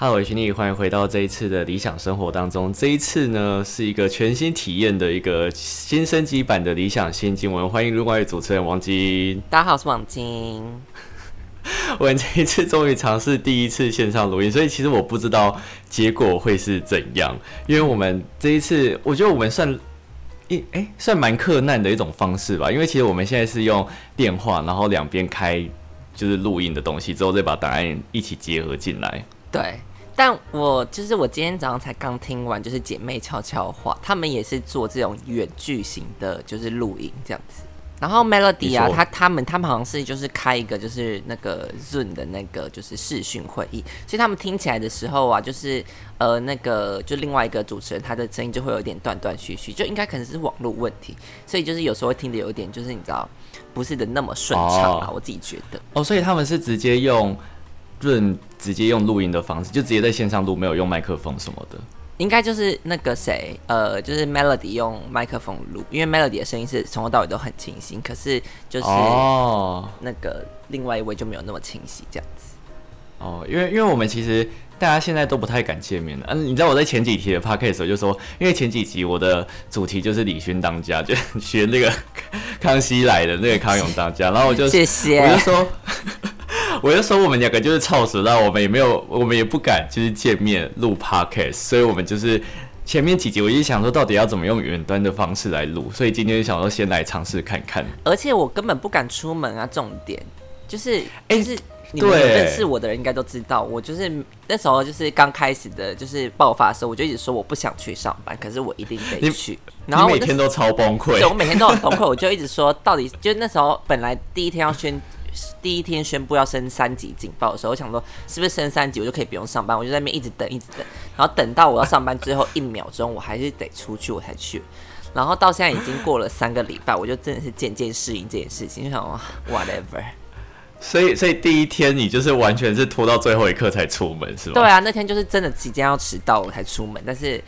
哈喽，群力，欢迎回到这一次的理想生活当中。这一次呢，是一个全新体验的一个新升级版的理想新经文。欢迎另外主持人王晶。大家好，我是王晶。我们这一次终于尝试第一次线上录音，所以其实我不知道结果会是怎样。因为我们这一次，我觉得我们算一哎，算蛮克难的一种方式吧。因为其实我们现在是用电话，然后两边开就是录音的东西，之后再把档案一起结合进来。对。但我就是我今天早上才刚听完，就是姐妹悄悄话，他们也是做这种远距型的，就是录音这样子。然后 Melody 啊，他他们他们好像是就是开一个就是那个 Zoom 的那个就是视讯会议，所以他们听起来的时候啊，就是呃那个就另外一个主持人他的声音就会有点断断续续，就应该可能是网络问题，所以就是有时候会听的有点就是你知道不是的那么顺畅啊，我自己觉得。哦，所以他们是直接用。润直接用录音的方式，就直接在线上录，没有用麦克风什么的。应该就是那个谁，呃，就是 Melody 用麦克风录，因为 Melody 的声音是从头到尾都很清晰。可是就是哦，那个另外一位就没有那么清晰，这样子。哦，因为因为我们其实大家现在都不太敢见面了。嗯，你知道我在前几题的 podcast 时候就说，因为前几集我的主题就是李勋当家，就学那个康熙来的那个康永当家，然后我就 谢谢，我就说。我就说我们两个就是操死了我们也没有，我们也不敢就是见面录 podcast，所以我们就是前面几集我一直想说到底要怎么用远端的方式来录，所以今天想说先来尝试看看。而且我根本不敢出门啊，重点就是，哎，是你们认识我的人应该都知道，我就是那时候就是刚开始的，就是爆发的时候，我就一直说我不想去上班，可是我一定得去。然后每天都超崩溃，对我每天都很崩溃，我就一直说到底，就那时候本来第一天要宣。第一天宣布要升三级警报的时候，我想说是不是升三级我就可以不用上班？我就在那边一直等，一直等，然后等到我要上班最后一秒钟，我还是得出去我才去。然后到现在已经过了三个礼拜，我就真的是渐渐适应这件事情，就想说，whatever。所以，所以第一天你就是完全是拖到最后一刻才出门，是吗？对啊，那天就是真的即将要迟到我才出门，但是，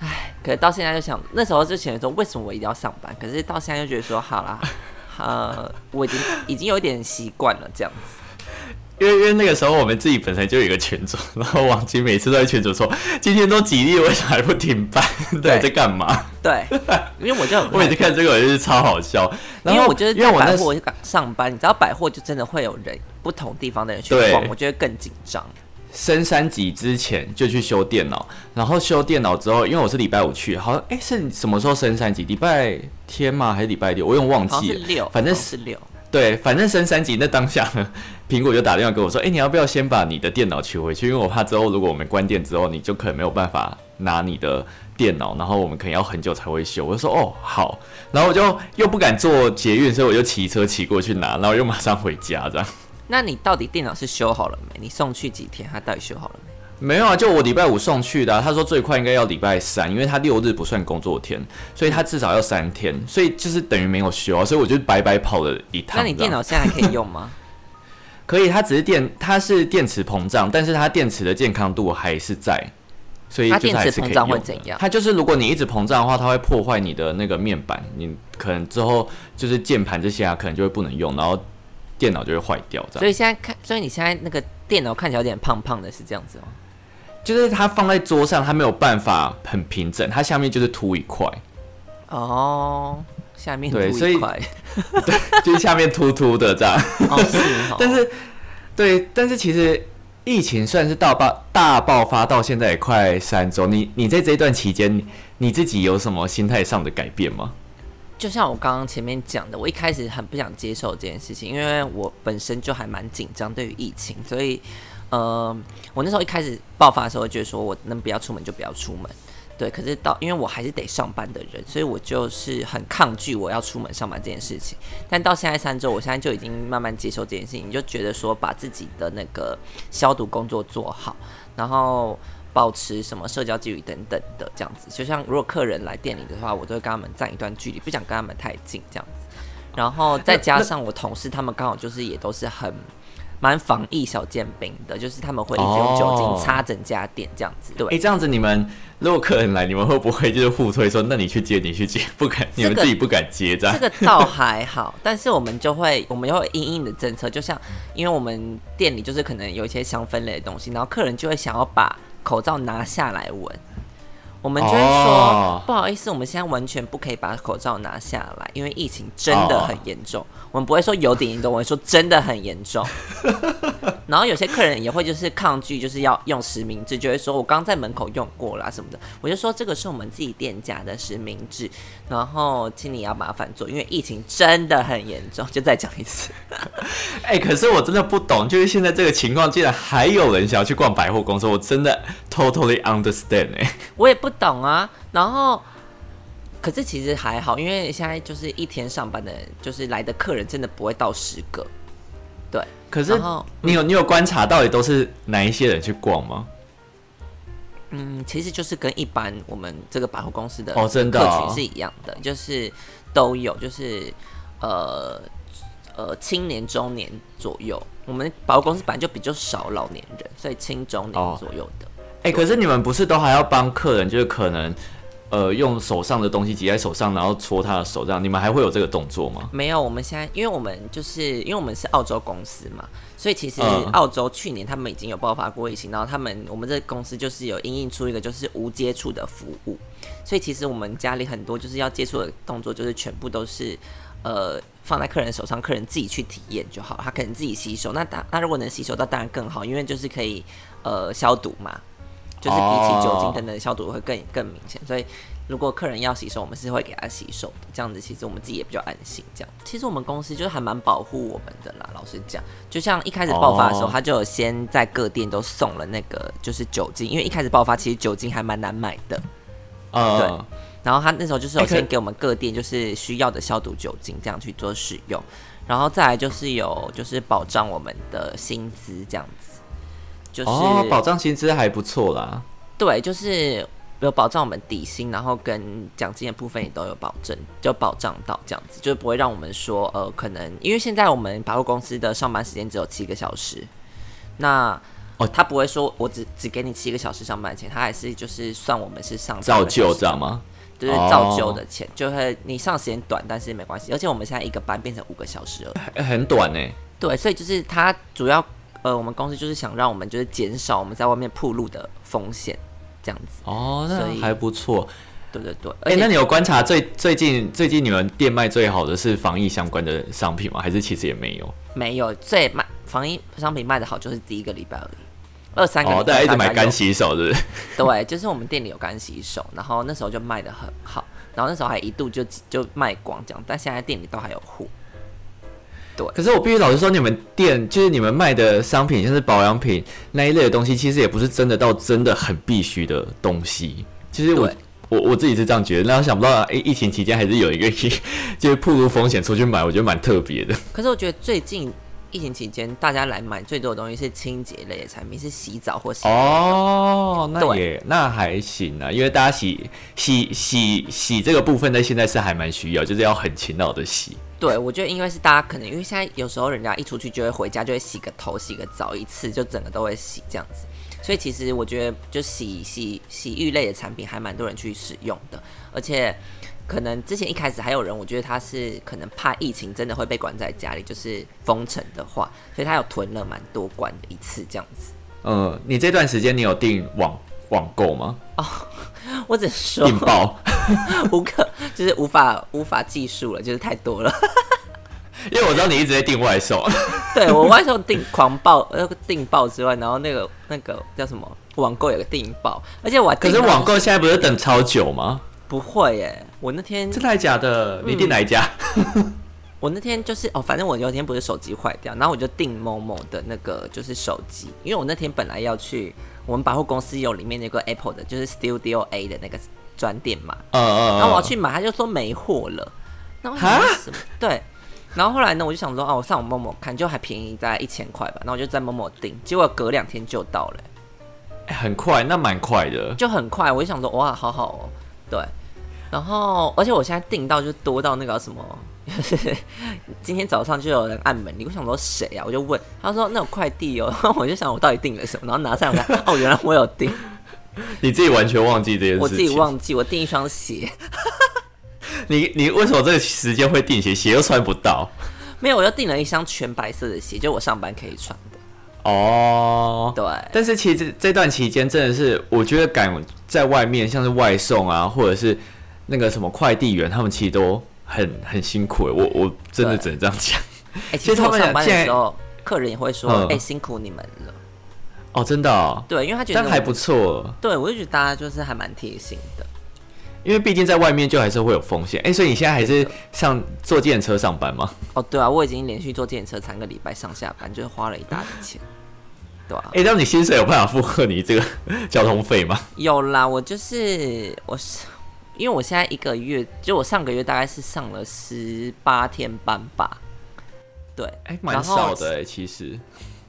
唉，可是到现在就想，那时候就想说为什么我一定要上班？可是到现在就觉得说好啦。呃，我已经已经有一点习惯了这样子，因为因为那个时候我们自己本身就有一个群主，然后王晶每次都在群主说，今天都几例，为什么还不停班？对，在干嘛？对，因为我就 我每次看这个就是超好笑，因为我觉得在百货上班，你知道百货就真的会有人不同地方的人去逛，我觉得更紧张。升三级之前就去修电脑，然后修电脑之后，因为我是礼拜五去，好像哎是什么时候升三级？礼拜天吗？还是礼拜六？我有点忘记了。反正是六。对，反正升三级那当下呢，苹果就打电话跟我说：“哎，你要不要先把你的电脑取回去？因为我怕之后如果我们关店之后，你就可能没有办法拿你的电脑，然后我们可能要很久才会修。”我就说：“哦，好。”然后我就又不敢坐捷运，所以我就骑车骑过去拿，然后又马上回家这样。那你到底电脑是修好了没？你送去几天？他到底修好了没？没有啊，就我礼拜五送去的。他说最快应该要礼拜三，因为他六日不算工作天，所以他至少要三天，所以就是等于没有修啊。所以我就白白跑了一趟。那你电脑现在还可以用吗？可以，它只是电，它是电池膨胀，但是它电池的健康度还是在，所以它电池膨胀会怎样？它就是如果你一直膨胀的话，它会破坏你的那个面板，你可能之后就是键盘这些啊，可能就会不能用，然后。电脑就会坏掉，这样。所以现在看，所以你现在那个电脑看起来有点胖胖的，是这样子吗？就是它放在桌上，它没有办法很平整，它下面就是凸一块。哦，下面凸一块，对，就是下面凸凸的这样。哦，是。但是，对，但是其实疫情算是大爆大爆发到现在也快三周，你你在这一段期间，你自己有什么心态上的改变吗？就像我刚刚前面讲的，我一开始很不想接受这件事情，因为我本身就还蛮紧张对于疫情，所以，呃，我那时候一开始爆发的时候，觉得说我能不要出门就不要出门，对。可是到因为我还是得上班的人，所以我就是很抗拒我要出门上班这件事情。但到现在三周，我现在就已经慢慢接受这件事情，就觉得说把自己的那个消毒工作做好，然后。保持什么社交距离等等的这样子，就像如果客人来店里的话，我都会跟他们站一段距离，不想跟他们太近这样子。然后再加上我同事他们刚好就是也都是很蛮防疫小煎饼的，就是他们会一直用酒精哦擦整家店这样子。对，哎、这样子你们如果客人来，你们会不会就是互推说，那你去接，你去接，不敢，你们自己不敢接这样这？个倒还好，但是我们就会，我们就会因应的政策，就像因为我们店里就是可能有一些香氛类的东西，然后客人就会想要把口罩拿下来闻，我们就会说、哦不好意思，我们现在完全不可以把口罩拿下来，因为疫情真的很严重。我们不会说有点严重，我会说真的很严重。然后有些客人也会就是抗拒，就是要用实名制，就会说我刚在门口用过啦什么的。我就说这个是我们自己店家的实名制，然后请你要麻烦做，因为疫情真的很严重。就再讲一次，哎、可是我真的不懂，就是现在这个情况，竟然还有人想要去逛百货公司，我真的 totally understand 哎、我也不懂啊。然后，可是其实还好，因为现在就是一天上班的人，就是来的客人真的不会到十个。对，可是你有你有观察到底都是哪一些人去逛吗？嗯，其实就是跟一般我们这个百货公司的哦真的客哦群是一样的，就是都有，就是呃呃青年中年左右。我们百货公司本来就比较少老年人，所以青中年哦左右的。哎、可是你们不是都还要帮客人，就是可能呃用手上的东西挤在手上，然后搓他的手，这样你们还会有这个动作吗？没有，我们现在因为我们就是因为我们是澳洲公司嘛，所以其实嗯澳洲去年他们已经有爆发过疫情，然后他们我们这个公司就是有应应出一个就是无接触的服务，所以其实我们家里很多就是要接触的动作，就是全部都是呃放在客人手上，客人自己去体验就好，他可能自己吸收。那当那如果能吸收到，当然更好，因为就是可以呃消毒嘛，就是比起酒精哦等等消毒会更更明显，所以。如果客人要洗手，我们是会给他洗手的，这样子其实我们自己也比较安心。这样，其实我们公司就是还蛮保护我们的啦。老实讲，就像一开始爆发的时候，哦他就有先在各店都送了那个就是酒精，因为一开始爆发其实酒精还蛮难买的。呃，然后他那时候就是有先给我们各店就是需要的消毒酒精，这样去做使用。然后再来就是有就是保障我们的薪资这样子，就是、哦，保障薪资还不错啦。对，就是有保障我们底薪，然后跟奖金的部分也都有保证，就保障到这样子，就不会让我们说呃，可能因为现在我们百货公司的上班时间只有七个小时，那哦他不会说我只只给你七个小时上班钱，他还是就是算我们是上照8个小时旧知道吗？就是照旧的钱，就会你上时间短，但是没关系，而且我们现在一个班变成五个小时了，哎很短呢。对，所以就是他主要呃，我们公司就是想让我们就是减少我们在外面铺路的风险，这样子，哦，那还不错。对对对，哎、那你有观察最最近最近你们店卖最好的是防疫相关的商品吗？还是其实也没有？没有最卖防疫商品卖的好就是第一个礼拜而已，二三个礼哦，大家一直买干洗手，是不是？对，就是我们店里有干洗手，然后那时候就卖的很好，然后那时候还一度就就卖光这样，但现在店里都还有货。可是我必须老实说，你们店就是你们卖的商品，像是保养品那一类的东西，其实也不是真的到真的很必须的东西。其实我我我自己是这样觉得，然后想不到，哎、疫情期间还是有一个 就是暴露风险出去买，我觉得蛮特别的。可是我觉得最近疫情期间，大家来买最多的东西是清洁类的产品，是洗澡或洗。哦，那对也那还行啊，因为大家洗洗洗洗这个部分在现在是还蛮需要，就是要很勤劳的洗。对，我觉得因为是大家可能因为现在有时候人家一出去就会回家就会洗个头、洗个澡一次，就整个都会洗这样子。所以其实我觉得就洗洗洗浴类的产品还蛮多人去使用的，而且可能之前一开始还有人，我觉得他是可能怕疫情真的会被关在家里，就是封城的话，所以他有囤了蛮多罐的一次这样子。嗯，你这段时间你有订网网购吗？哦 我只能说订爆，无可就是无法无法计数了，就是太多了。因为我知道你一直在订外售。对我外送订狂爆，那个订爆之外，然后那个那个叫什么网购有个订爆，而且我还可是网购现在不是等超久吗？不会耶，我那天真的还假的？你订哪一家？我那天就是哦，反正我有一天不是手机坏掉，然后我就订某某的那个就是手机，因为我那天本来要去我们百货公司有里面那个 Apple 的，就是 Studio A 的那个专店嘛，嗯嗯嗯。然后我要去买，他就说没货了，那我想说什么？对，然后后来呢，我就想说哦，我上网某某看，就还便宜大概一千块吧，然后我就在某某订，结果隔两天就到了，哎很快，那蛮快的。就很快，我就想说哇，好好哦，对，然后而且我现在订到就多到那个什么 今天早上就有人按门铃，我想说谁啊？我就问，他说那有快递哦，我就想我到底订了什么，然后拿上来看，哦，原来我有订，你自己完全忘记这件事情，我自己忘记我订一双鞋，你你为什么这个时间会订鞋？鞋又穿不到。没有，我就订了一双全白色的鞋，就我上班可以穿的。哦，对，但是其实这段期间真的是，我觉得赶在外面，像是外送啊，或者是那个什么快递员，他们其实都很很辛苦哎。我我真的只能这样讲。哎，其实他们上班的时候，客人也会说：“哎，辛苦你们了。”哦，真的。对，因为他觉得还不错。对，我就觉得大家就是还蛮贴心的。因为毕竟在外面就还是会有风险。哎，所以你现在还是上坐电车上班吗？哦，对啊，我已经连续坐电车三个礼拜上下班，就是花了一大笔钱。对啊，哎，那你薪水有办法负荷你这个 交通费吗？有啦，我就是我是，因为我现在一个月，就我上个月大概是上了十八天班吧。对，哎，蛮少的哎，其实。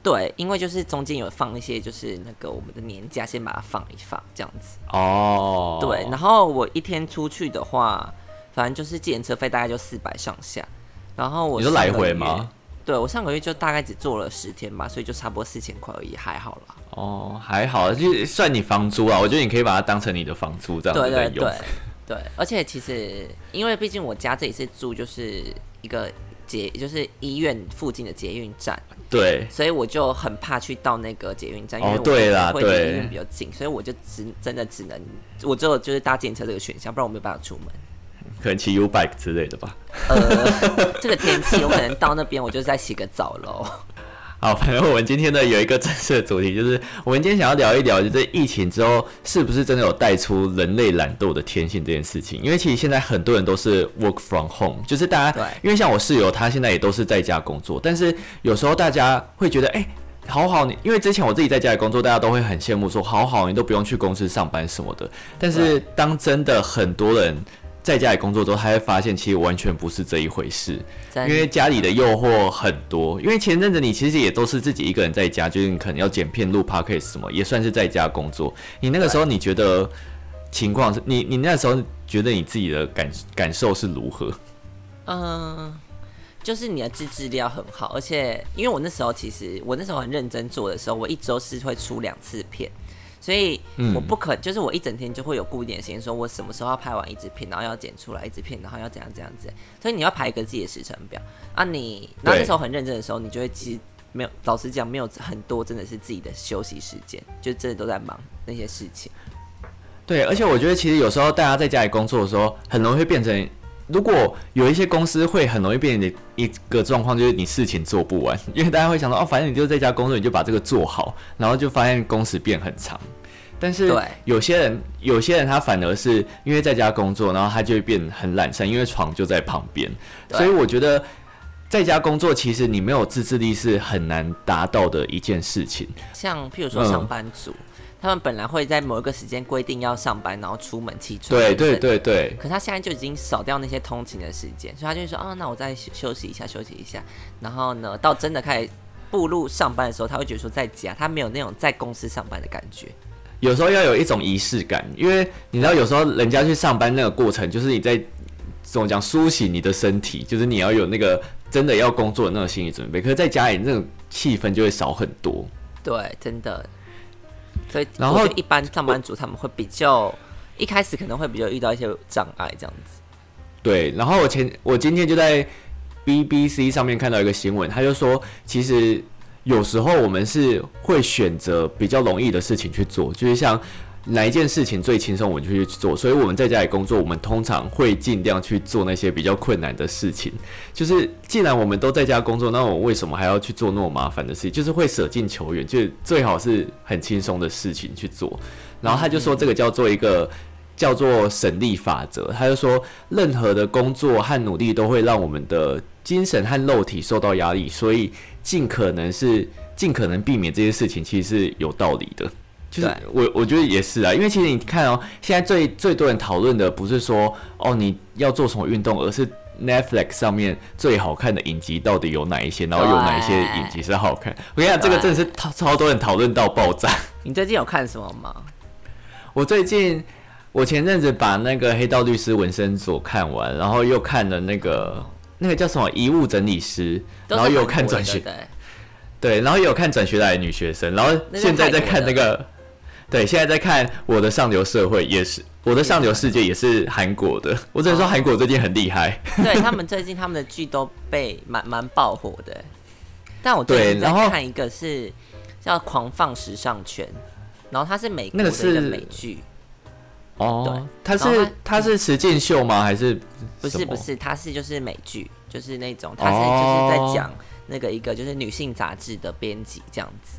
对，因为就是中间有放一些，就是那个我们的年假，先把它放一放，这样子。哦。对，然后我一天出去的话，反正就是计程车费大概就四百上下。然后我你说来回吗？对，我上个月就大概只做了十天吧，所以就差不多四千块而已，还好啦。哦，还好，就算你房租啊，我觉得你可以把它当成你的房租这样子对对对对，而且其实因为毕竟我家这里是住就是一个捷，就是医院附近的捷运站，对，所以我就很怕去到那个捷运站，因为对啦，会离医院比较近，所以我就只真的只能，我只有就是搭电车这个选项，不然我没有办法出门。可能骑 U bike 之类的吧。呃，这个天气，我可能到那边，我就再洗个澡喽。好，反正我们今天呢有一个正式的主题，就是我们今天想要聊一聊，就是疫情之后是不是真的有带出人类懒惰的天性这件事情。因为其实现在很多人都是 work from home，就是大家，因为像我室友他现在也都是在家工作，但是有时候大家会觉得，哎，好好你，因为之前我自己在家里工作，大家都会很羡慕说，好好你都不用去公司上班什么的。但是当真的很多人。在家里工作之后，他会发现其实完全不是这一回事，因为家里的诱惑很多。因为前阵子你其实也都是自己一个人在家，就是你可能要剪片、录 podcast 什么，也算是在家工作。你那个时候你觉得情况是你你那时候觉得你自己的感感受是如何？嗯，就是你的自制力要很好，而且因为我那时候其实我那时候很认真做的时候，我一周是会出两次片。所以我不可，就是我一整天就会有固定的时间，说我什么时候要拍完一支片，然后要剪出来一支片，然后要怎样怎样子。所以你要排一个自己的时程表啊。你那那时候很认真的时候，你就会其实没有，老实讲没有很多真的是自己的休息时间，就真的都在忙那些事情。对，而且我觉得其实有时候大家在家里工作的时候，很容易会变成，如果有一些公司会很容易变成一个状况，就是你事情做不完，因为大家会想到哦，反正你就在家工作，你就把这个做好，然后就发现工时变很长。但是有些人，有些人他反而是因为在家工作，然后他就会变很懒散，因为床就在旁边。所以我觉得在家工作，其实你没有自制力是很难达到的一件事情。像譬如说上班族，他们本来会在某一个时间规定要上班，然后出门起床。对对对对。可他现在就已经少掉那些通勤的时间，所以他就会说：“啊，那我再休息一下，休息一下。”然后呢，到真的开始步入上班的时候，他会觉得说在家他没有那种在公司上班的感觉。有时候要有一种仪式感，因为你知道，有时候人家去上班那个过程，就是你在怎么讲苏醒你的身体，就是你要有那个真的要工作的那种心理准备。可是在家里那种气氛就会少很多。对，真的。所以，然后一般上班族他们会比较一开始可能会比较遇到一些障碍这样子。对，然后我前我今天就在 BBC 上面看到一个新闻，他就说其实。有时候我们是会选择比较容易的事情去做，就是像哪一件事情最轻松，我就去做。所以我们在家里工作，我们通常会尽量去做那些比较困难的事情。就是既然我们都在家工作，那我为什么还要去做那么麻烦的事情？就是会舍近求远，就最好是很轻松的事情去做。然后他就说，这个叫做一个叫做省力法则。他就说，任何的工作和努力都会让我们的精神和肉体受到压力，所以。尽可能是尽可能避免这些事情，其实是有道理的。就是我我觉得也是啊，因为其实你看哦，现在最最多人讨论的不是说哦你要做什么运动，而是 Netflix 上面最好看的影集到底有哪一些，然后有哪一些影集是好看。我跟你讲，这个真的是超超多人讨论到爆炸。你最近有看什么吗？我最近我前阵子把那个《黑道律师》纹身所看完，然后又看了那个。那个叫什么遗物整理师，然后也有看转学，对，对，然后也有看转学来的女学生，然后现在在看那个，对，现在在看我的上流社会也是，我的上流世界也是韩国的，我只能说韩国最近很厉害，对 他们最近他们的剧都被蛮蛮爆火的，但我最近在看一个是叫《狂放时尚圈》，然后它是美国的一个美剧。哦，它是它是实境秀吗？还是不是不是？它是就是美剧，就是那种它是就是在讲那个一个就是女性杂志的编辑这样子。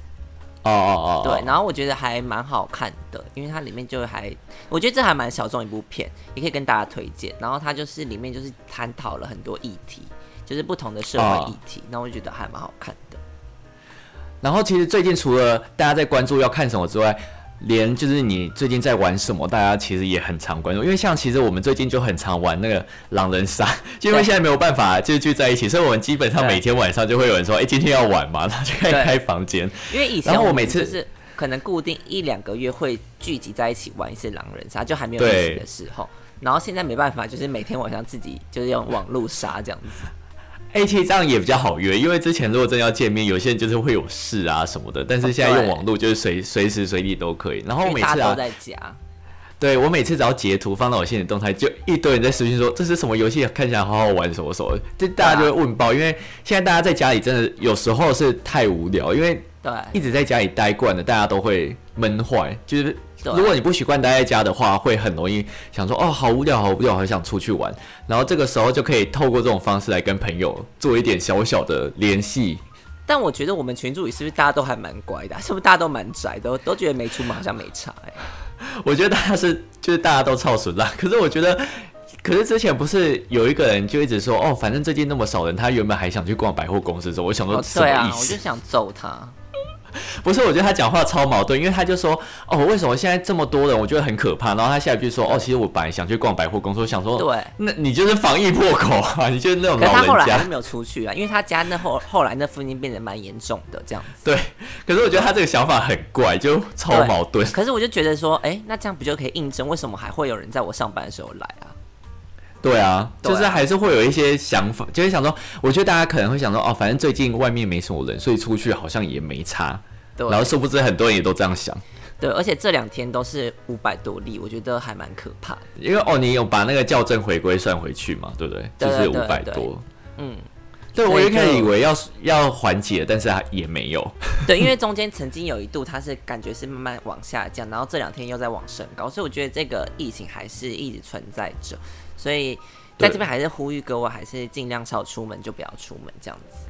哦哦哦，对，然后我觉得还蛮好看的，因为它里面就还我觉得这还蛮小众一部片，也可以跟大家推荐。然后它就是里面就是探讨了很多议题，就是不同的社会议题，那我觉得还蛮好看的。然后其实最近除了大家在关注要看什么之外，连就是你最近在玩什么，大家其实也很常关注，因为像其实我们最近就很常玩那个狼人杀，就因为现在没有办法就聚在一起，所以我们基本上每天晚上就会有人说，哎，今天要玩嘛，然后就开开房间。因为以前我每次是可能固定一两个月会聚集在一起玩一次狼人杀，就还没有疫情的时候，然后现在没办法，就是每天晚上自己就是用网络杀这样子。A T 这样也比较好约，因为之前如果真要见面，有些人就是会有事啊什么的。但是现在用网络，就是随随时随地都可以。然后每次啊，在家对我每次只要截图放到我现实动态，就一堆人在私信说这是什么游戏，看起来好好玩什么什么，就大家就会问爆。因为现在大家在家里真的有时候是太无聊，因为对一直在家里待惯了，大家都会闷坏，就是。如果你不习惯待在家的话，会很容易想说哦，好无聊，好无聊，好想出去玩。然后这个时候就可以透过这种方式来跟朋友做一点小小的联系。但我觉得我们群主里是不是大家都还蛮乖的？是不是大家都蛮宅，的都觉得没出门好像没差？哎，我觉得大家是就是大家都超损啦。可是我觉得，可是之前不是有一个人就一直说哦，反正最近那么少人，他原本还想去逛百货公司的时候，我想说什么意思？我就想揍他。不是，我觉得他讲话超矛盾，因为他就说哦，为什么现在这么多人，我觉得很可怕。然后他下一句说哦，其实我本来想去逛百货公司，我想说对，那你就是防疫破口啊，你就是那种老人家。他后来还是没有出去啊，因为他家那后后来那附近变得蛮严重的这样子。对，可是我觉得他这个想法很怪，就超矛盾。可是我就觉得说，哎，那这样不就可以印证为什么还会有人在我上班的时候来啊？对啊，就是还是会有一些想法，就是想说，我觉得大家可能会想说，哦，反正最近外面没什么人，所以出去好像也没差。然后殊不知很多人也都这样想，对，而且这两天都是五百多例，我觉得还蛮可怕的。因为哦，你有把那个校正回归算回去嘛，对不对？就是五百多，嗯，对我一开始以为要要缓解，但是也没有。对，因为中间曾经有一度它是感觉是慢慢往下降，然后这两天又在往升高，所以我觉得这个疫情还是一直存在着。所以在这边还是呼吁各位，还是尽量少出门就不要出门这样子。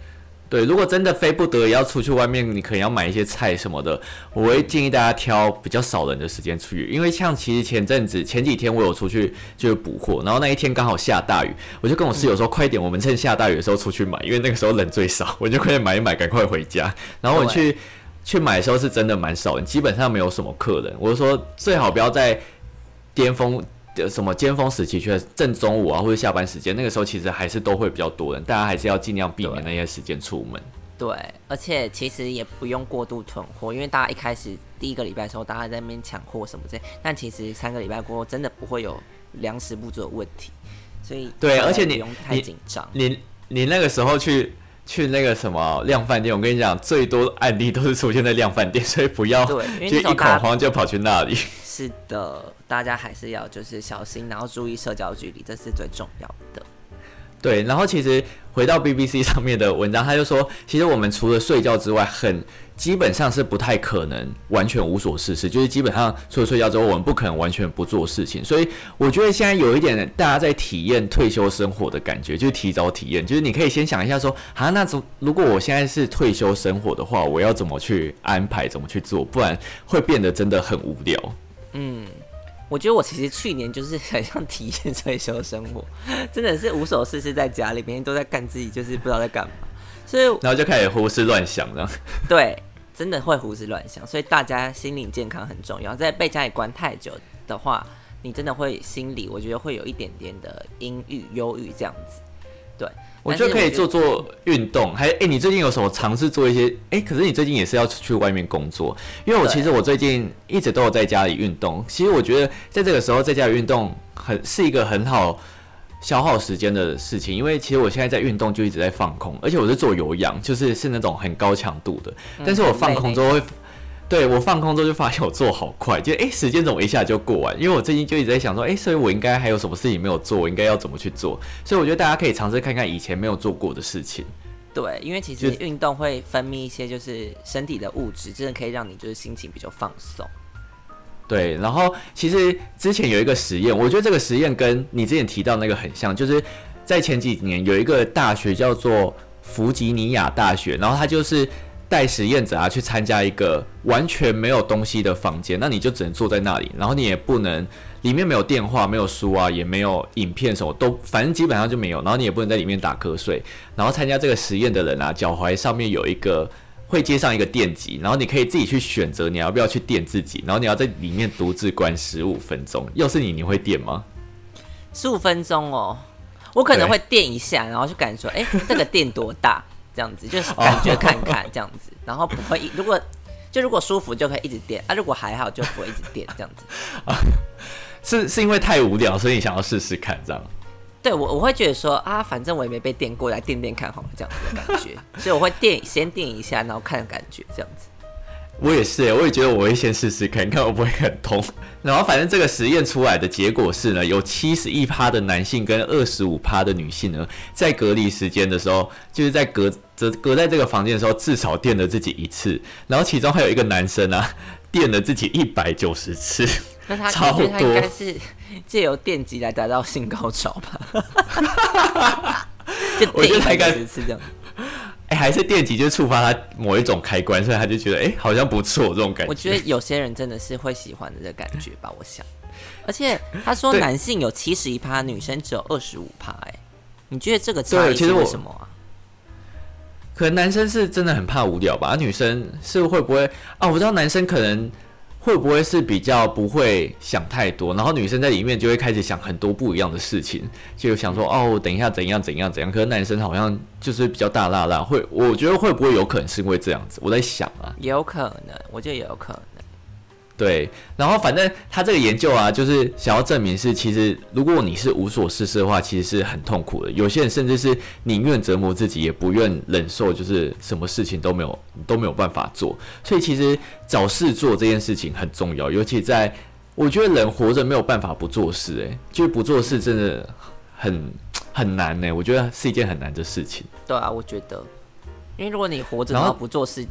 对，如果真的非不得已要出去外面，你可能要买一些菜什么的，我会建议大家挑比较少人的时间出去，因为像其实前阵子前几天我有出去就是补货，然后那一天刚好下大雨，我就跟我室友说快点，我们趁下大雨的时候出去买，因为那个时候人最少，我就快点买一买，赶快回家。然后我去去买的时候是真的蛮少人，基本上没有什么客人。我就说最好不要在巅峰。什么尖峰时期去正中午啊，或者下班时间，那个时候其实还是都会比较多人，大家还是要尽量避免那些时间出门。对，而且其实也不用过度囤货，因为大家一开始第一个礼拜的时候，大家在那边抢货什么之类，但其实三个礼拜过后，真的不会有粮食不足的问题。所以对，而且你不用太紧张。你你那个时候去去那个什么量饭店，我跟你讲，最多案例都是出现在量饭店，所以不要就一恐慌就跑去那里。是的，大家还是要就是小心，然后注意社交距离，这是最重要的。对，然后其实回到 BBC 上面的文章，他就说，其实我们除了睡觉之外，很基本上是不太可能完全无所事事，就是基本上除了睡觉之后，我们不可能完全不做事情。所以我觉得现在有一点大家在体验退休生活的感觉，就是提早体验，就是你可以先想一下说，啊，那怎如果我现在是退休生活的话，我要怎么去安排，怎么去做，不然会变得真的很无聊。嗯，我觉得我其实去年就是 很想体验退休生活，真的是无所事事在家里，每天都在干自己，就是不知道在干嘛，所以然后就开始胡思乱想了。对，真的会胡思乱想，所以大家心理健康很重要。在被家里关太久的话，你真的会心里我觉得会有一点点的阴郁、忧郁这样子。对。我觉得可以做做运动，还哎，你最近有什么尝试做一些？哎，可是你最近也是要出去外面工作，因为我其实我最近一直都有在家里运动。其实我觉得在这个时候在家里运动很是一个很好消耗时间的事情，因为其实我现在在运动就一直在放空，而且我是做有氧，就是是那种很高强度的，但是我放空之后会。对我放空之后就发现我做好快，就哎时间怎么一下就过完？因为我最近就一直在想说，哎，所以我应该还有什么事情没有做，我应该要怎么去做？所以我觉得大家可以尝试看看以前没有做过的事情。对，因为其实运动会分泌一些就是身体的物质，真的可以让你就是心情比较放松。对，然后其实之前有一个实验，我觉得这个实验跟你之前提到那个很像，就是在前几年有一个大学叫做弗吉尼亚大学，然后它就是。带实验者啊去参加一个完全没有东西的房间，那你就只能坐在那里，然后你也不能里面没有电话、没有书啊，也没有影片什么，都反正基本上就没有。然后你也不能在里面打瞌睡。然后参加这个实验的人啊，脚踝上面有一个会接上一个电极，然后你可以自己去选择你要不要去电自己，然后你要在里面独自关十五分钟。要是你，你会电吗？十五分钟哦，我可能会电一下，然后就感觉说，哎，这个电多大？这样子就是感觉看看这样子，然后不会如果就如果舒服就可以一直电啊，如果还好就不会一直电这样子。是是因为太无聊，所以你想要试试看这样？对我我会觉得说啊，反正我也没被电过来电电看好了这样子的感觉，所以我会电先电一下，然后看感觉这样子。我也是，我也觉得我会先试试看看会不会很痛。然后反正这个实验出来的结果是呢，有七十一趴的男性跟二十五趴的女性呢，在隔离时间的时候，就是在隔隔隔在这个房间的时候，至少电了自己一次。然后其中还有一个男生啊，电了自己一百九十次，那他超多，他应该是借由电击来达到性高潮吧？就电一百九十次这样。哎，还是电极就触发他某一种开关，所以他就觉得哎，好像不错这种感觉。我觉得有些人真的是会喜欢的这感觉吧，我想。而且他说男性有七十一趴，女生只有二十五趴，哎，你觉得这个差异是为什么啊？可能男生是真的很怕无聊吧，女生是会不会啊？我知道男生可能。会不会是比较不会想太多，然后女生在里面就会开始想很多不一样的事情，就想说哦，等一下怎样怎样怎样。可是男生好像就是比较大辣辣，会我觉得会不会有可能是因为这样子？我在想啊，也有可能，我觉得也有可能。对，然后反正他这个研究啊，就是想要证明是，其实如果你是无所事事的话，其实是很痛苦的。有些人甚至是宁愿折磨自己，也不愿忍受，就是什么事情都没有都没有办法做。所以其实找事做这件事情很重要，尤其在我觉得人活着没有办法不做事，诶，就是不做事真的很很难呢。我觉得是一件很难的事情。对啊，我觉得，因为如果你活着然后不做事。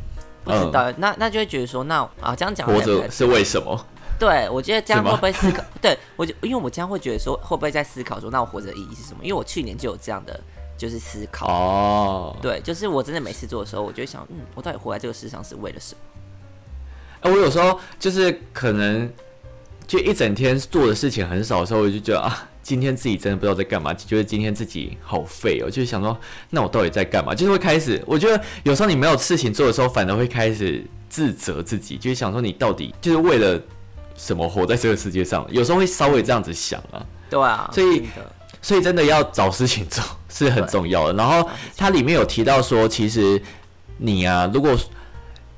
不知道，那那就会觉得说，那啊这样讲活着是为什么？对，我觉得这样会不会思考？对我就因为我这样会觉得说，会不会在思考说，那我活着的意义是什么？因为我去年就有这样的就是思考哦。对，就是我真的没事做的时候，我就会想，嗯，我到底活在这个世上是为了什么？哎，我有时候就是可能就一整天做的事情很少的时候，我就觉得啊。今天自己真的不知道在干嘛，觉得今天自己好废哦，就是想说，那我到底在干嘛？就是会开始，我觉得有时候你没有事情做的时候，反而会开始自责自己，就是想说你到底就是为了什么活在这个世界上？有时候会稍微这样子想啊。对啊。所以，所以真的要找事情做 是很重要的。然后它里面有提到说，其实你啊，如果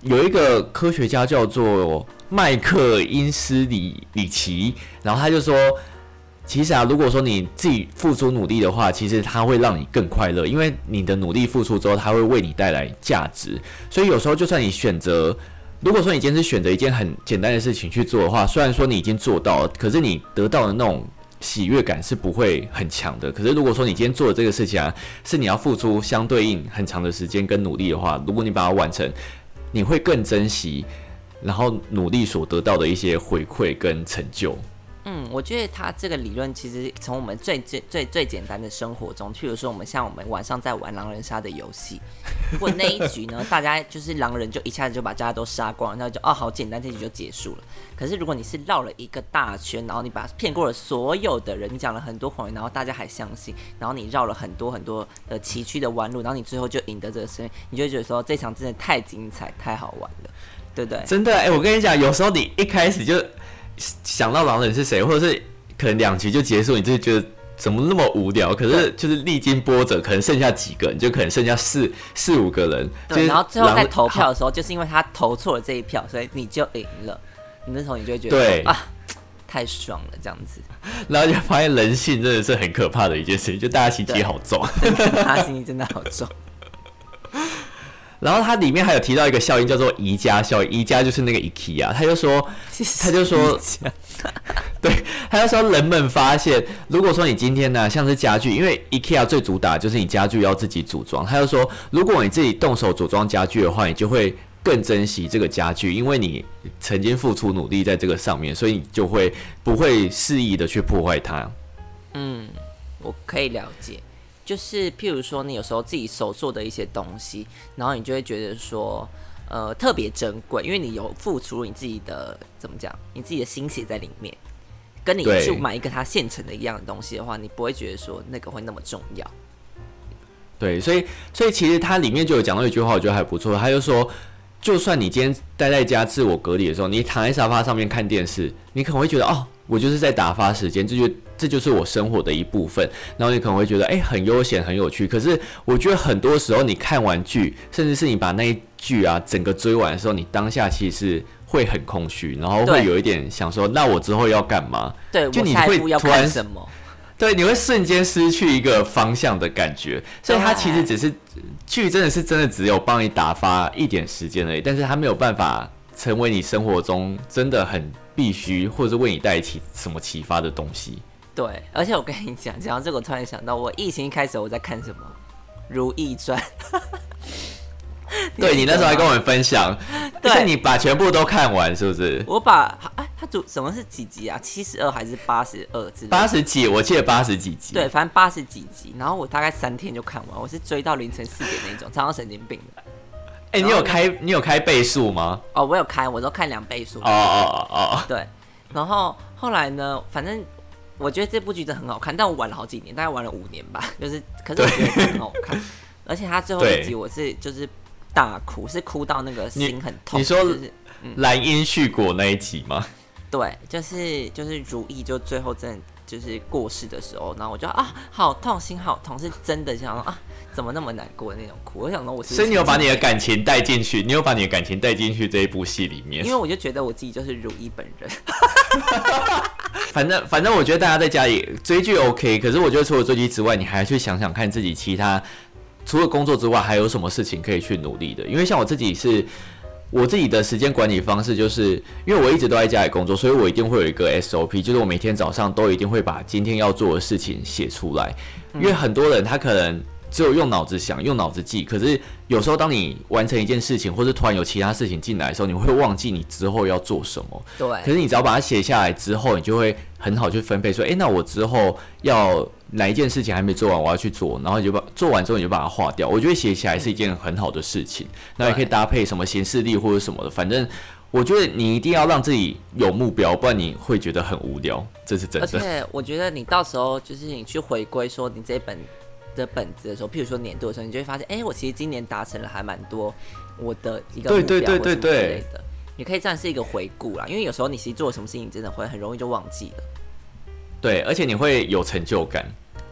有一个科学家叫做麦克因斯里里奇，然后他就说。其实啊，如果说你自己付出努力的话，其实它会让你更快乐，因为你的努力付出之后，它会为你带来价值。所以有时候，就算你选择，如果说你今天是选择一件很简单的事情去做的话，虽然说你已经做到了，可是你得到的那种喜悦感是不会很强的。可是如果说你今天做的这个事情啊，是你要付出相对应很长的时间跟努力的话，如果你把它完成，你会更珍惜，然后努力所得到的一些回馈跟成就。嗯，我觉得他这个理论其实从我们最最最最简单的生活中，譬如说我们像我们晚上在玩狼人杀的游戏，如果那一局呢，大家就是狼人就一下子就把大家都杀光，那就哦好简单，这局就结束了。可是如果你是绕了一个大圈，然后你把骗过了所有的人，你讲了很多谎言，然后大家还相信，然后你绕了很多很多的崎岖的弯路，然后你最后就赢得这个胜利，你就觉得说这场真的太精彩，太好玩了，对不对？真的，哎，我跟你讲，有时候你一开始就。想到狼人是谁，或者是可能两局就结束，你就觉得怎么那么无聊？可是就是历经波折，可能剩下几个你，就可能剩下四四五个人。对，然后最后在投票的时候，就是因为他投错了这一票，所以你就赢了。你那时候你就会觉得，对啊，太爽了这样子。然后就发现人性真的是很可怕的一件事情，就大家心机好重。他心机真的好重。然后它里面还有提到一个效应，叫做宜家效应。宜家就是那个 IKEA，他就说，他就说，对，他就说人们发现，如果说你今天呢，像是家具，因为 IKEA 最主打就是你家具要自己组装。他就说，如果你自己动手组装家具的话，你就会更珍惜这个家具，因为你曾经付出努力在这个上面，所以你就会不会肆意的去破坏它。嗯，我可以了解。就是譬如说，你有时候自己手做的一些东西，然后你就会觉得说，呃，特别珍贵，因为你有付出你自己的怎么讲，你自己的心血在里面。跟你去买一个它现成的一样的东西的话，你不会觉得说那个会那么重要。对，所以所以其实它里面就有讲到一句话，我觉得还不错。他就说，就算你今天待在家自我隔离的时候，你躺在沙发上面看电视，你可能会觉得哦。我就是在打发时间，这就这就是我生活的一部分。然后你可能会觉得，哎，很悠闲，很有趣。可是我觉得很多时候，你看完剧，甚至是你把那一剧啊整个追完的时候，你当下其实会很空虚，然后会有一点想说，那我之后要干嘛？对，就你会突然什么？对，你会瞬间失去一个方向的感觉。所以它其实只是剧，真的是真的只有帮你打发一点时间而已，但是它没有办法成为你生活中真的很。必须，或者是为你带起什么启发的东西。对，而且我跟你讲，讲到这个，我突然想到，我疫情一开始我在看什么《如懿传》。对你那时候还跟我们分享，对，你把全部都看完是不是？我把哎，它主什么是几集啊？七十二还是八十二？八十几，我记得八十几集。对，反正八十几集，然后我大概三天就看完，我是追到凌晨四点那种，超像神经病的。哎，你有开你有开倍数吗？哦，我有开，我都看两倍数。哦哦哦哦，对。然后后来呢，反正我觉得这部剧真的很好看，但我玩了好几年，大概玩了五年吧。就是，可是我觉得很好看，而且他最后一集我是就是大哭，是哭到那个心很痛。你说蓝因絮果那一集吗？对，就是就是如意就最后真的就是过世的时候，然后我就啊，好痛心好痛，是真的想啊。怎么那么难过的那种哭？我想说我是，所以你有把你的感情带进去，你有把你的感情带进去这一部戏里面。因为我就觉得我自己就是如意本人。反正反正我觉得大家在家里追剧 OK，可是我觉得除了追剧之外，你还要去想想看自己其他除了工作之外还有什么事情可以去努力的。因为像我自己是，我自己的时间管理方式就是，因为我一直都在家里工作，所以我一定会有一个 SOP，就是我每天早上都一定会把今天要做的事情写出来。因为很多人他可能。只有用脑子想，用脑子记。可是有时候，当你完成一件事情，或者突然有其他事情进来的时候，你会忘记你之后要做什么。对。可是你只要把它写下来之后，你就会很好去分配，说：“诶，那我之后要哪一件事情还没做完，我要去做。”然后你就把做完之后，你就把它划掉。我觉得写起来是一件很好的事情。那也可以搭配什么形式力或者什么的。反正我觉得你一定要让自己有目标，不然你会觉得很无聊。这是真的。而 且我觉得你到时候就是你去回归说你这本。的本子的时候，譬如说年度的时候，你就会发现，哎，我其实今年达成了还蛮多我的一个目标之类的。你可以算是一个回顾啦，因为有时候你其实做了什么事情，真的会很容易就忘记了。对，而且你会有成就感。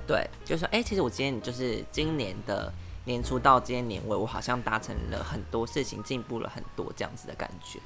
对，就是说，哎，其实我今天就是今年的年初到今天年尾，我好像达成了很多事情，进步了很多这样子的感觉。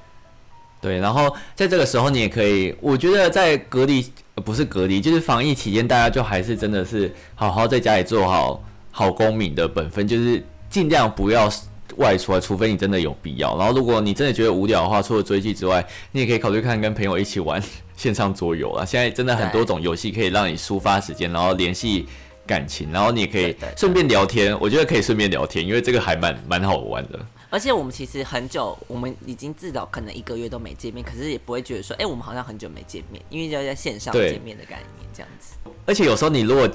对，然后在这个时候，你也可以，我觉得在隔离，不是隔离，就是防疫期间，大家就还是真的是好好在家里做好好公民的本分，就是尽量不要外出，除非你真的有必要。然后，如果你真的觉得无聊的话，除了追剧之外，你也可以考虑看跟朋友一起玩线上桌游啊。现在真的很多种游戏可以让你抒发时间，然后联系感情，然后你也可以顺便聊天。我觉得可以顺便聊天，因为这个还蛮蛮好玩的。而且我们其实很久，我们已经至少可能一个月都没见面，可是也不会觉得说，哎，我们好像很久没见面，因为要在线上见面的概念这样子。而且有时候你如果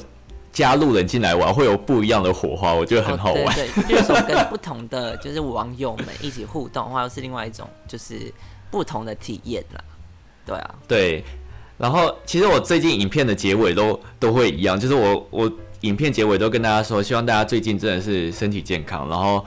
加入人进来玩，会有不一样的火花，我觉得很好玩。对，就是说跟不同的就是网友们一起互动，的话，又是另外一种就是不同的体验啦。对啊，对。然后其实我最近影片的结尾都都会一样，就是我我影片结尾都跟大家说，希望大家最近真的是身体健康，然后。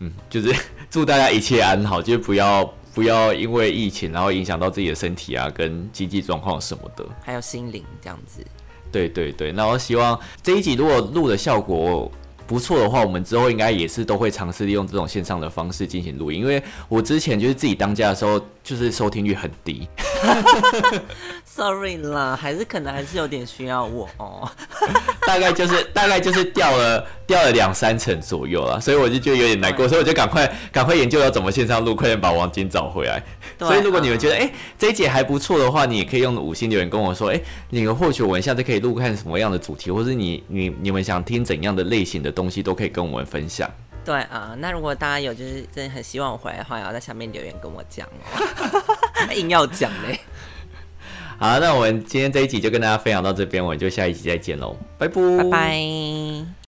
嗯，就是 祝大家一切安好，就是不要不要因为疫情然后影响到自己的身体啊，跟经济状况什么的，还有心灵这样子。对对对，那我希望这一集如果录的效果不错的话，我们之后应该也是都会尝试利用这种线上的方式进行录音，因为我之前就是自己当家的时候，就是收听率很低。Sorry 啦，还是可能还是有点需要我哦。大概就是大概就是掉了掉了两三成左右了，所以我就觉得有点难过，所以我就赶快赶快研究要怎么线上录，快点把王晶找回来。所以如果你们觉得哎这一节还不错的话，你也可以用五星留言跟我说，哎，你们或许我们下次可以录看什么样的主题，或是你你你们想听怎样的类型的东西，都可以跟我们分享。对啊，那如果大家有就是真的很希望我回来的话，也要在下面留言跟我讲哦。硬要讲嘞。好，那我们今天这一集就跟大家分享到这边，我们就下一集再见喽，拜拜，拜拜。